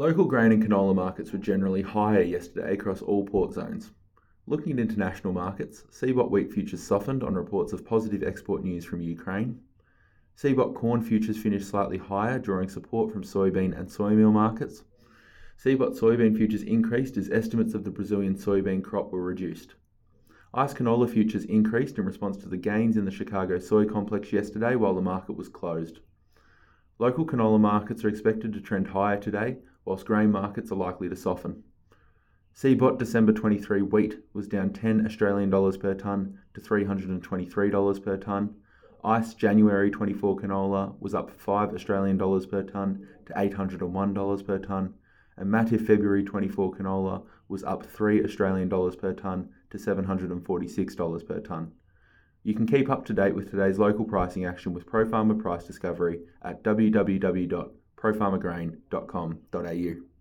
Local grain and canola markets were generally higher yesterday across all port zones. Looking at international markets, CBOT wheat futures softened on reports of positive export news from Ukraine. CBOT corn futures finished slightly higher, drawing support from soybean and soy meal markets. CBOT soybean futures increased as estimates of the Brazilian soybean crop were reduced. ICE canola futures increased in response to the gains in the Chicago soy complex yesterday while the market was closed. Local canola markets are expected to trend higher today, whilst grain markets are likely to soften. CBOT December 23 wheat was down 10 Australian dollars per tonne to $323 per tonne. ICE January 24 canola was up 5 Australian dollars per tonne to $801 per tonne, and Matif February 24 canola was up 3 Australian dollars per tonne to $746 per tonne. You can keep up to date with today's local pricing action with ProFarmer Price Discovery at www.profarmergrain.com.au.